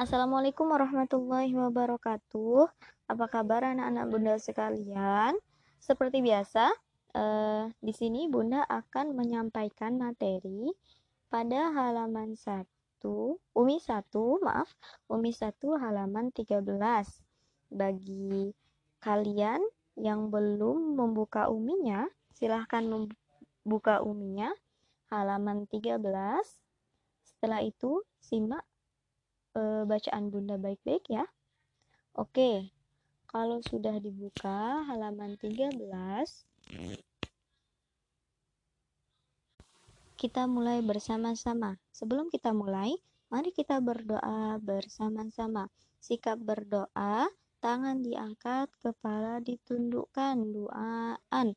Assalamualaikum warahmatullahi wabarakatuh. Apa kabar anak-anak Bunda sekalian? Seperti biasa, eh, di sini Bunda akan menyampaikan materi pada halaman 1, Umi 1, maaf, Umi 1 halaman 13. Bagi kalian yang belum membuka Uminya, silahkan membuka Uminya halaman 13. Setelah itu, simak e, bacaan Bunda baik-baik ya. Oke, kalau sudah dibuka halaman 13, kita mulai bersama-sama. Sebelum kita mulai, mari kita berdoa bersama-sama. Sikap berdoa, tangan diangkat, kepala ditundukkan, doaan.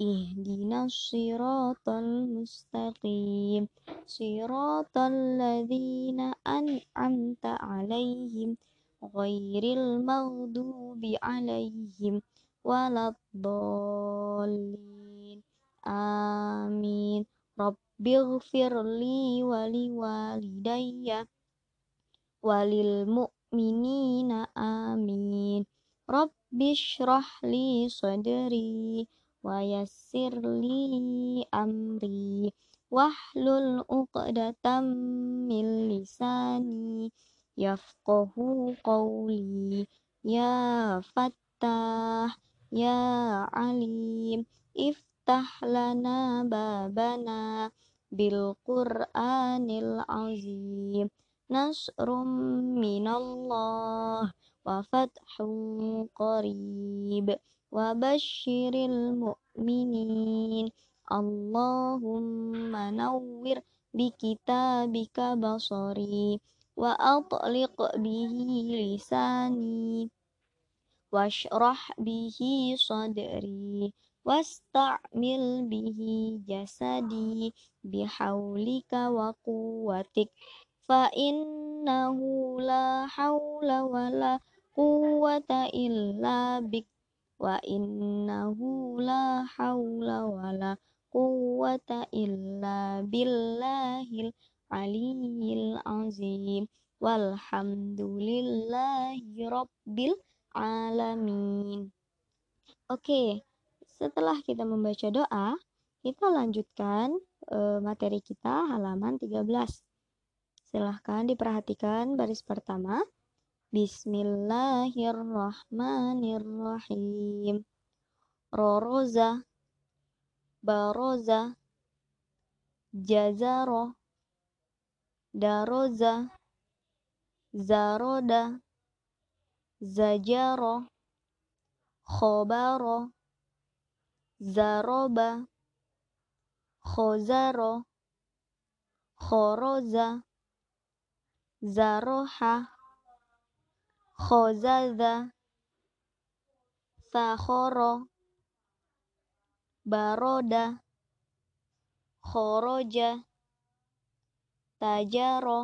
اهدنا الصراط المستقيم. صراط الذين أنعمت عليهم غير المغضوب عليهم ولا الضالين. آمين. رب اغفر لي ولوالدي وللمؤمنين. آمين. رب اشرح لي صدري yassirli amri wahlul 'uqdatam min lisani yafqahu qawli ya fattah ya alim iftah lana babana bil qur'anil azim nasrum minallah wa fathun qarib وبشر المؤمنين اللهم نور بكتابك بصري وأطلق به لساني واشرح به صدري واستعمل به جسدي بحولك وقوتك فإنه لا حول ولا قوة إلا بك wa la quwwata illa bik wa innahu la quwwata illa billahil aliyil azim walhamdulillahi rabbil alamin Oke, setelah kita membaca doa, kita lanjutkan e, materi kita halaman 13. Silahkan diperhatikan baris pertama. Bismillahirrahmanirrahim. Roroza, baroza, jazaro, daroza, zaroda, zajaro, khobaro, zaroba, khozaro, khoroza, zaroha, khozada fakhoro baroda khoroja tajaro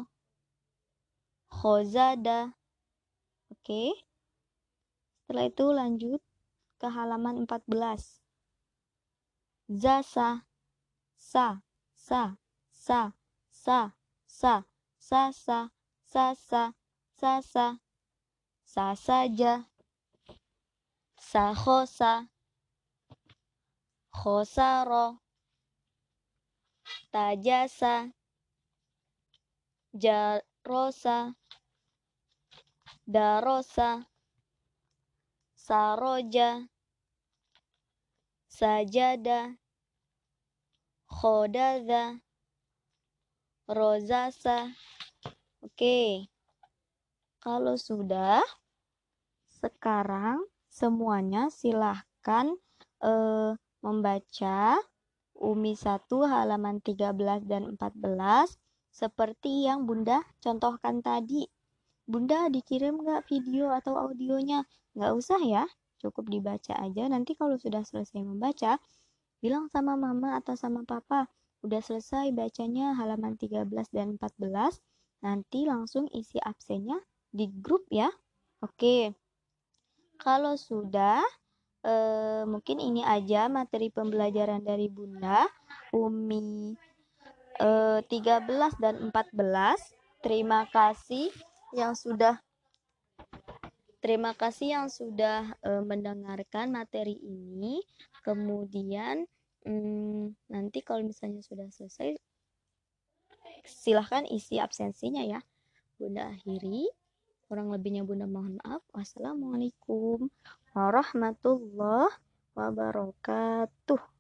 khozada oke setelah itu lanjut ke halaman 14 zasa sa sa sa sa sa sa sa sa sa sa sa sa. Saja sa. Khosa khosaro tajasa jarosa darosa saroja sajada khodada rozasa oke. Kalau sudah sekarang semuanya silahkan eh, membaca Umi 1 halaman 13 dan 14 seperti yang Bunda contohkan tadi. Bunda dikirim nggak video atau audionya? Nggak usah ya, cukup dibaca aja nanti kalau sudah selesai membaca bilang sama mama atau sama papa udah selesai bacanya halaman 13 dan 14 nanti langsung isi absennya di grup ya oke kalau sudah eh, mungkin ini aja materi pembelajaran dari bunda Umi eh, 13 dan 14 terima kasih yang sudah Terima kasih yang sudah uh, mendengarkan materi ini. Kemudian um, nanti kalau misalnya sudah selesai, silahkan isi absensinya ya. Bunda akhiri. Kurang lebihnya Bunda mohon maaf. Wassalamualaikum warahmatullahi wabarakatuh.